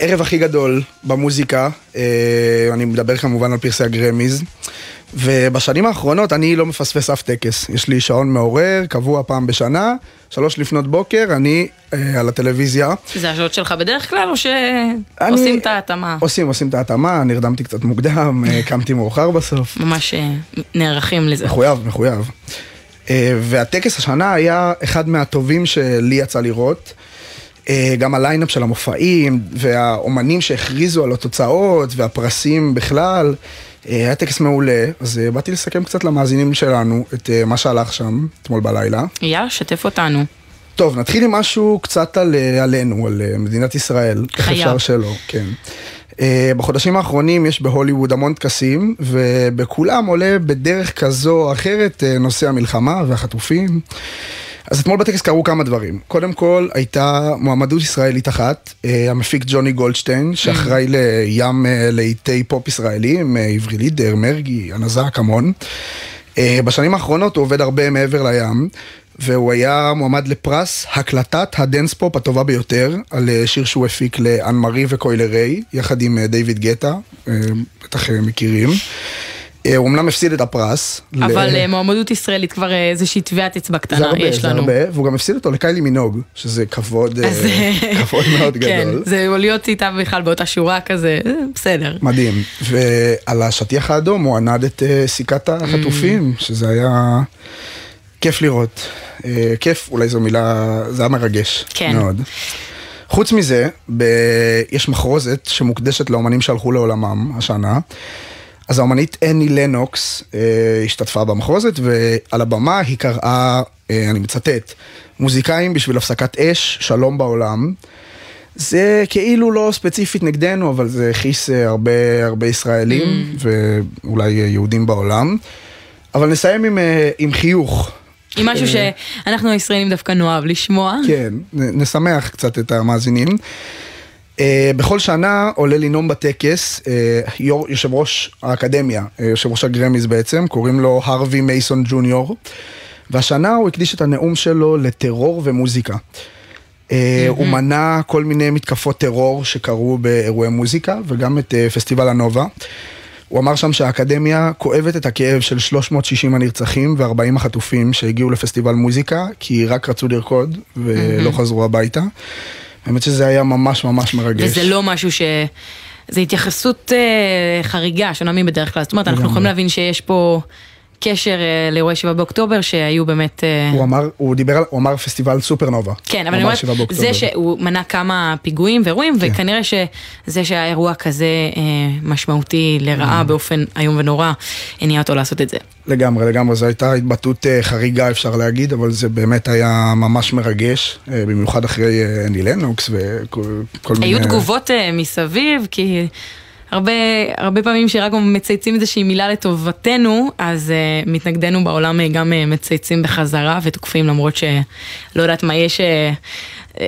ערב הכי גדול במוזיקה, אה, אני מדבר כמובן על פרסי הגרמיז, ובשנים האחרונות אני לא מפספס אף טקס. יש לי שעון מעורר, קבוע פעם בשנה, שלוש לפנות בוקר, אני אה, על הטלוויזיה. זה השעות שלך בדרך כלל, או שעושים את ההתאמה? עושים, עושים את ההתאמה, נרדמתי קצת מוקדם, אה, קמתי מאוחר בסוף. ממש אה, נערכים לזה. מחויב, מחויב. אה, והטקס השנה היה אחד מהטובים שלי יצא לראות. אה, גם ה lineup של המופעים, והאומנים שהכריזו על התוצאות, והפרסים בכלל. אה, היה טקס מעולה, אז אה, באתי לסכם קצת למאזינים שלנו את אה, מה שהלך שם אתמול בלילה. יאללה, שתף אותנו. טוב, נתחיל עם משהו קצת על, עלינו, על מדינת ישראל. איך חייב. אפשר שלא, כן. בחודשים האחרונים יש בהוליווד המון טקסים, ובכולם עולה בדרך כזו או אחרת נושא המלחמה והחטופים. אז אתמול בטקס קרו כמה דברים. קודם כל, הייתה מועמדות ישראלית אחת, אה, המפיק ג'וני גולדשטיין, שאחראי לים אה, להיטי פופ ישראלים, אה, עברי לידר, מרגי, הנזק, המון. אה, בשנים האחרונות הוא עובד הרבה מעבר לים, והוא היה מועמד לפרס הקלטת ה dance pop הטובה ביותר, על שיר שהוא הפיק לאן מארי וקוי לריי, יחד עם דיוויד גטה, בטח מכירים. אה, הוא אמנם הפסיד את הפרס. ל- אבל אה, מועמדות ישראלית כבר אה, איזושהי טביעת אצבע זה קטנה הרבה, יש זה לנו. הרבה, והוא גם הפסיד אותו לקיילי מינוג, שזה כבוד, אז, כבוד מאוד כן, גדול. זה להיות איתה בכלל באותה שורה כזה, בסדר. מדהים. ועל השטיח האדום הוא ענד את סיכת החטופים, שזה היה כיף לראות. כיף, אולי זו מילה, זה היה מרגש. כן. מאוד. חוץ מזה, ב... יש מחרוזת שמוקדשת לאומנים שהלכו לעולמם השנה. אז האומנית אני לנוקס אה, השתתפה במחרוזת, ועל הבמה היא קראה, אה, אני מצטט, מוזיקאים בשביל הפסקת אש, שלום בעולם. זה כאילו לא ספציפית נגדנו, אבל זה הכעיס אה, הרבה, הרבה ישראלים, ואולי אה, יהודים בעולם. אבל נסיים עם, אה, עם חיוך. עם משהו אה, שאנחנו הישראלים דווקא נאהב לשמוע. כן, נשמח קצת את המאזינים. Uh, בכל שנה עולה לנאום בטקס uh, יו"ר, יושב ראש האקדמיה, uh, יושב ראש הגרמיז בעצם, קוראים לו הרווי מייסון ג'וניור, והשנה הוא הקדיש את הנאום שלו לטרור ומוזיקה. Uh, הוא מנה כל מיני מתקפות טרור שקרו באירועי מוזיקה, וגם את uh, פסטיבל הנובה. הוא אמר שם שהאקדמיה כואבת את הכאב של 360 הנרצחים ו-40 החטופים שהגיעו לפסטיבל מוזיקה, כי רק רצו לרקוד ולא מהמם. חזרו הביתה. האמת שזה היה ממש ממש מרגש. וזה לא משהו ש... זה התייחסות אה, חריגה, שונה מבדרך כלל. זאת אומרת, אנחנו. יכולים להבין שיש פה קשר אה, לאירועי 7 באוקטובר, שהיו באמת... אה, הוא אמר, הוא דיבר על, הוא אמר פסטיבל סופרנובה. כן, אבל אני אומרת, 7 באוקטובר. זה שהוא מנה כמה פיגועים ואירועים, כן. וכנראה שזה שהיה אירוע כזה אה, משמעותי לרעה Mm. באופן איום ונורא, הניע אותו לעשות את זה. לגמרי, לגמרי, זו הייתה התבטאות חריגה אפשר להגיד, אבל זה באמת היה ממש מרגש, במיוחד אחרי אני לנוקס וכל כל מיני... היו תגובות מסביב, כי הרבה, הרבה פעמים שרק מצייצים איזושהי מילה לטובתנו, אז uh, מתנגדינו בעולם uh, גם uh, מצייצים בחזרה ותוקפים למרות שלא יודעת מה יש uh,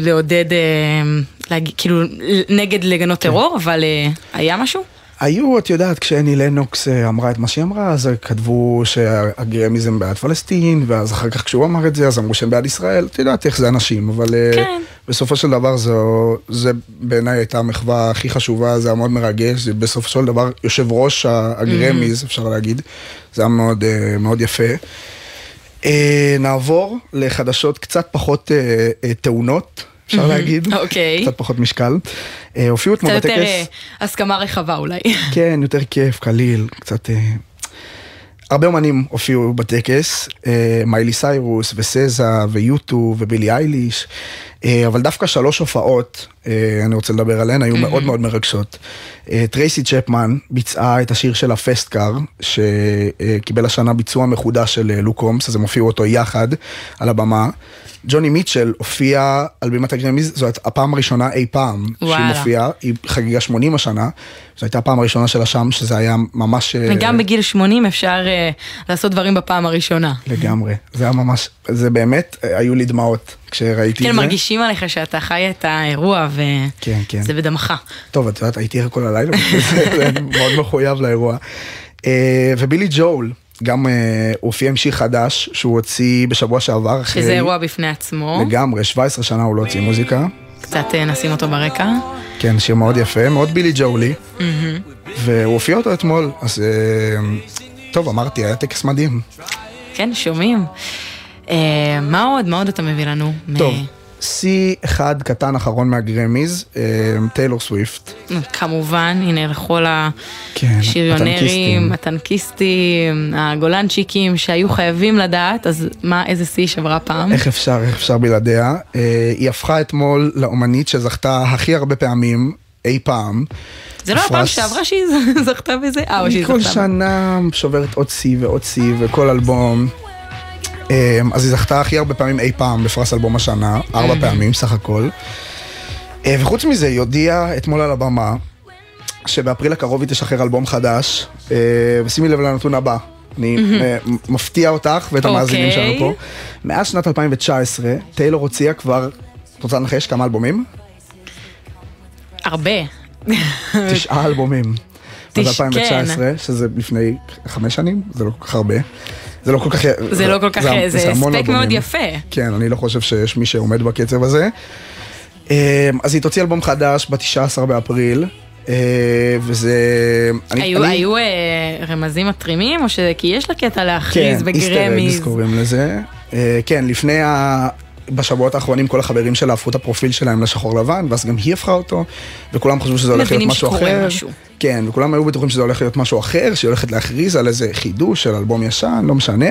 לעודד, uh, להגיד, כאילו נגד לגנות כן. טרור, אבל uh, היה משהו? היו, את יודעת, כשאני לנוקס אה, אמרה את מה שהיא אמרה, אז כתבו שהגרמיזם בעד פלסטין, ואז אחר כך כשהוא אמר את זה, אז אמרו שהם בעד ישראל, את יודעת איך זה אנשים, אבל אה, כן. בסופו של דבר זו, זה בעיניי הייתה המחווה הכי חשובה, זה היה מאוד מרגש, זה בסופו של דבר יושב ראש הגרמיז, אפשר להגיד, זה היה מאוד, אה, מאוד יפה. נעבור לחדשות קצת פחות טעונות, אפשר. להגיד, אוקיי. קצת פחות משקל. אה, הופיעו קצת אתמול יותר בטקס. אה, הסכמה רחבה אולי. כן, יותר כיף, קליל, קצת... אה, הרבה אומנים הופיעו בטקס, אה, מיילי סיירוס וסזה ויוטו ובילי אייליש, אה, אבל דווקא שלוש הופעות, אה, אני רוצה לדבר עליהן, היו מאוד מאוד מרגשות. אה, טרייסי צ'פמן ביצעה את השיר של הפסטקאר, שקיבל השנה ביצוע מחודש של אה, לוק הומס, אז הם הופיעו אותו יחד על הבמה. ג'וני מיטשל הופיע על בימת הגרמיז, זו הפעם הראשונה אי פעם שהיא וואלה. מופיעה, היא חגיגה 80 השנה, זו הייתה הפעם הראשונה שלה שם, שזה היה ממש... אה, וגם בגיל 80 אפשר אה, לעשות דברים בפעם הראשונה. לגמרי, זה היה ממש, זה באמת, אה, היו לי דמעות כשראיתי כן, את זה. מרגישים עליך שאתה חי את האירוע וזה כן, כן. בדמך. טוב, את יודעת, הייתי ער כל הלילה, זה מאוד מחויב לאירוע. אה, ובילי ג'ול, גם אה, הופיע עם שיר חדש שהוא הוציא בשבוע שעבר. אחרי- שזה אירוע בפני עצמו. לגמרי, 17 שנה הוא לא הוציא מוזיקה. קצת נשים אותו ברקע. כן, שיר מאוד יפה, מאוד בילי ג'ולי. והוא הופיע אותו אתמול, אז אה, טוב, אמרתי, היה טקס מדהים. כן, שומעים. אה, מה עוד? מה עוד אתה מביא לנו? טוב, שיא אחד קטן אחרון מהגרמיז, אה, טיילור סוויפט. כמובן, הנה לכל כן, השריונרים, הטנקיסטים. הגולנצ'יקים שהיו חייבים לדעת, אז מה, איזה שיא שברה פעם? איך אפשר, איך אפשר בלעדיה. אה, היא הפכה אתמול לאומנית שזכתה הכי הרבה פעמים אי פעם. זה לא הפעם שעברה שהיא זכתה בזה? אה, או שהיא כל זכתה. שנה שוברת עוד שיא ועוד שיא וכל אלבום. אה, אז היא זכתה הכי הרבה פעמים אי פעם בפרס אלבום השנה, ארבע. פעמים סך הכל. אה, וחוץ מזה, היא הודיעה אתמול על הבמה, שבאפריל הקרוב היא תשחרר אלבום חדש, אה, ושימי לב לנתון הבא. אני מפתיע אותך ואת המאזינים אוקיי. שלנו פה. מאז שנת 2019, טיילור הוציאה כבר, את רוצה לנחש כמה אלבומים? הרבה. תשעה אלבומים. אז תש- 2019, שזה לפני חמש שנים, זה לא כל כך הרבה. זה לא כל כך... זה לא כל כך, זה הספק מאוד. יפה. כן, אני לא חושב שיש מי שעומד בקצב הזה. אה, אז היא תוציא אלבום חדש ב-19 באפריל, אה, וזה... אני- היו, אני- היו אה, רמזים מתרימים, או שזה כי יש לה קטע להכריז כן, איסטר אגס בגרמיז? קוראים לזה. אה, כן, לפני ה... בשבועות האחרונים כל החברים שלה הפכו את הפרופיל שלהם לשחור לבן, ואז גם היא הפכה אותו, וכולם חשבו שזה הולך להיות משהו אחר. משהו. כן, וכולם היו בטוחים שזה הולך להיות משהו אחר, שהיא הולכת להכריז על איזה חידוש של אלבום ישן, לא משנה.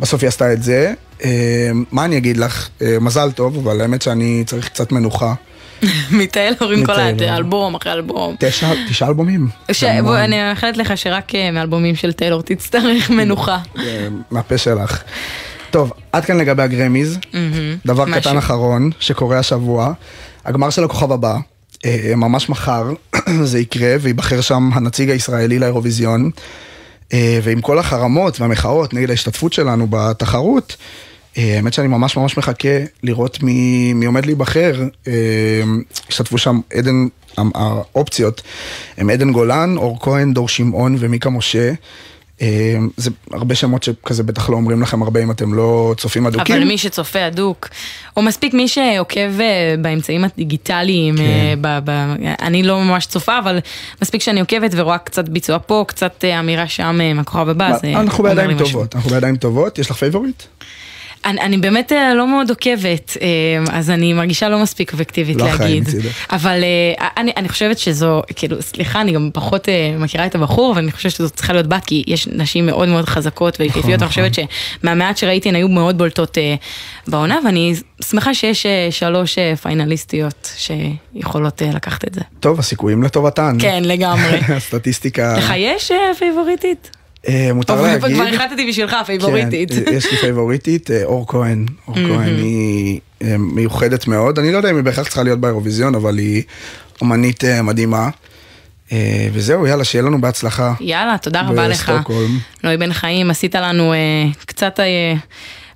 בסוף היא עשתה את זה. אה, מה אני אגיד לך? אה, מזל טוב, אבל האמת שאני צריך קצת מנוחה. מטיילור עם כל. האלבום אחרי אלבום. תשע, תשעה אלבומים. אני מאחלת לך שרק אה, מאלבומים של טיילור תצטרך מנוחה. אה, מהפה שלך. טוב, עד כאן לגבי הגרמיז. דבר משהו. קטן אחרון שקורה השבוע, הגמר של הכוכב הבא, אה, ממש מחר זה יקרה וייבחר שם הנציג הישראלי לאירוויזיון. אה, ועם כל החרמות והמחאות נגד ההשתתפות שלנו בתחרות, אה, האמת שאני ממש ממש מחכה לראות מי, מי עומד להיבחר. השתתפו שם עדן, האופציות הם עדן גולן, אור כהן, דור שמעון ומיקה משה. אה, זה הרבה שמות שכזה בטח לא אומרים לכם הרבה אם אתם לא צופים אדוקים. אבל מי שצופה הדוק, או מספיק מי שעוקב אה, באמצעים הדיגיטליים, כן. אה, ב- ב- אני לא ממש צופה, אבל מספיק שאני עוקבת ורואה קצת ביצוע פה, קצת אמירה שם מהכוכב הבא, זה אנחנו בידיים. טובות, אנחנו בידיים טובות, יש לך favorite? אני, אני באמת אה, לא מאוד עוקבת, אה, אז אני מרגישה לא מספיק אובייקטיבית לא להגיד. אבל אה, אני, אני חושבת שזו, כאילו, סליחה, אני גם פחות מכירה את הבחור, ואני חושבת שזו צריכה להיות בת, כי יש נשים מאוד מאוד חזקות ויפהפיות, אני חושבת שמהמעט שראיתי הן היו מאוד בולטות בעונה, ואני שמחה שיש שלוש פיינליסטיות שיכולות לקחת את זה. טוב, הסיכויים לטובתן. כן, לגמרי. הסטטיסטיקה. לך יש פייבוריטית? אה, מותר להגיד. כבר החלטתי בשבילך, פייבוריטית. כן, יש לי פייבוריטית, אה, אור כהן. אור. כהן היא אה, מיוחדת מאוד. אני לא יודע אם היא בהכרח צריכה להיות באירוויזיון, אבל היא אומנית אה, מדהימה. אה, וזהו, יאללה, שיהיה לנו בהצלחה. יאללה, תודה רבה לך. בסטוקהולם. נוי בן חיים, עשית לנו אה, קצת, אה,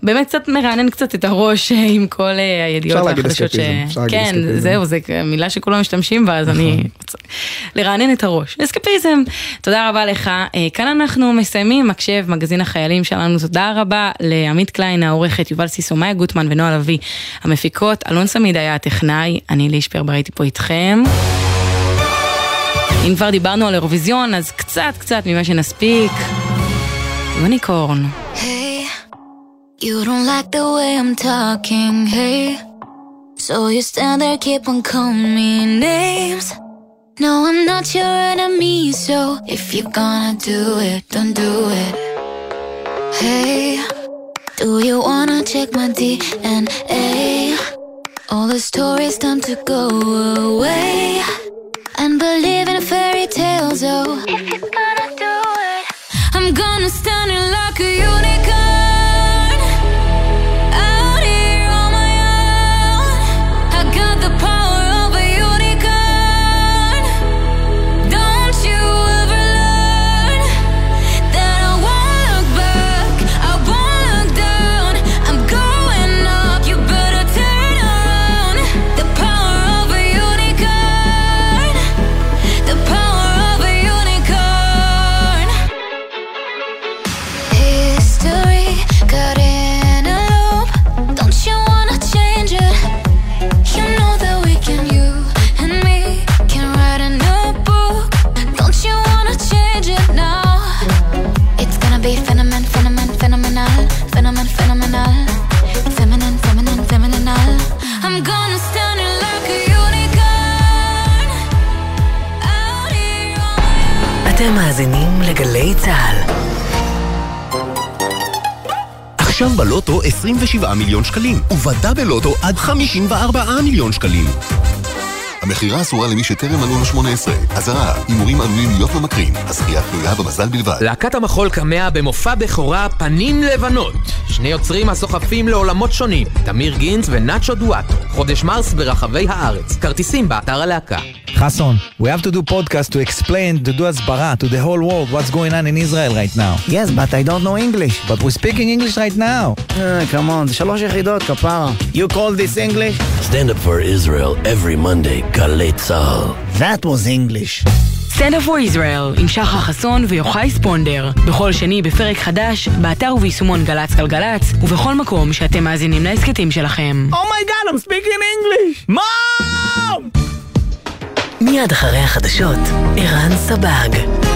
באמת קצת מרענן קצת את הראש אה, עם כל אה, הידיעות אפשר להגיד והחדשות ש... אסקפיזם, אפשר להגיד כן, אסקפיזם. זהו, זו מילה שכולם משתמשים בה, אז אני רוצה לרענן את הראש. אסקפיזם. תודה רבה לך. אה, כאן אנחנו מסיימים, מקשב, מגזין החיילים שלנו. תודה רבה לעמית קליין, העורכת, יובל סיסו, מאיה גוטמן ונועה לביא, המפיקות. אלון סמיד היה הטכנאי, אני ליש פרבר הייתי פה איתכם. אם כבר דיברנו על אירוויזיון, אז קצת קצת ממה שנספיק. יוניקורן. Hey, you don't like the way I'm talking, hey. So you stand there, keep on calling me names. No, I'm not your enemy, so if you're gonna do it, don't do it. Hey, do you wanna check my DNA? All the stories time to go away. And believe in fairy tales, oh. If you're gonna do it, I'm gonna stand in like a unicorn. שקלים, ובדה בלוטו עד 54 מיליון שקלים. המכירה אסורה למי שטרם מלאו לו 18. אזהרה, הימורים עלולים להיות ממכרים. הזכייה תלויה במזל בלבד. להקת המחול קמע במופע בכורה פנים לבנות. שני יוצרים הסוחפים לעולמות שונים, תמיר גינץ ונאצ'ו דואטו. חודש מרס ברחבי הארץ. כרטיסים באתר הלהקה. Hassan, we have to do podcast to explain, to do asbara to the whole world what's going on in Israel right now. Yes, but I don't know English. But we're speaking English right now. Uh, come on, זה שלוש יחידות, כפרה. You call this English? Stand up for Israel every Monday, גלי צה"ל. That was English. Stand up for Israel עם שחר חסון ויוחאי ספונדר. בכל שני בפרק חדש, באתר וביישומון גל"צ גלגלצ, ובכל מקום שאתם מאזינים להסכתים שלכם. Oh my god, I'm speaking English! Mom! מיד אחרי החדשות, ערן סבג.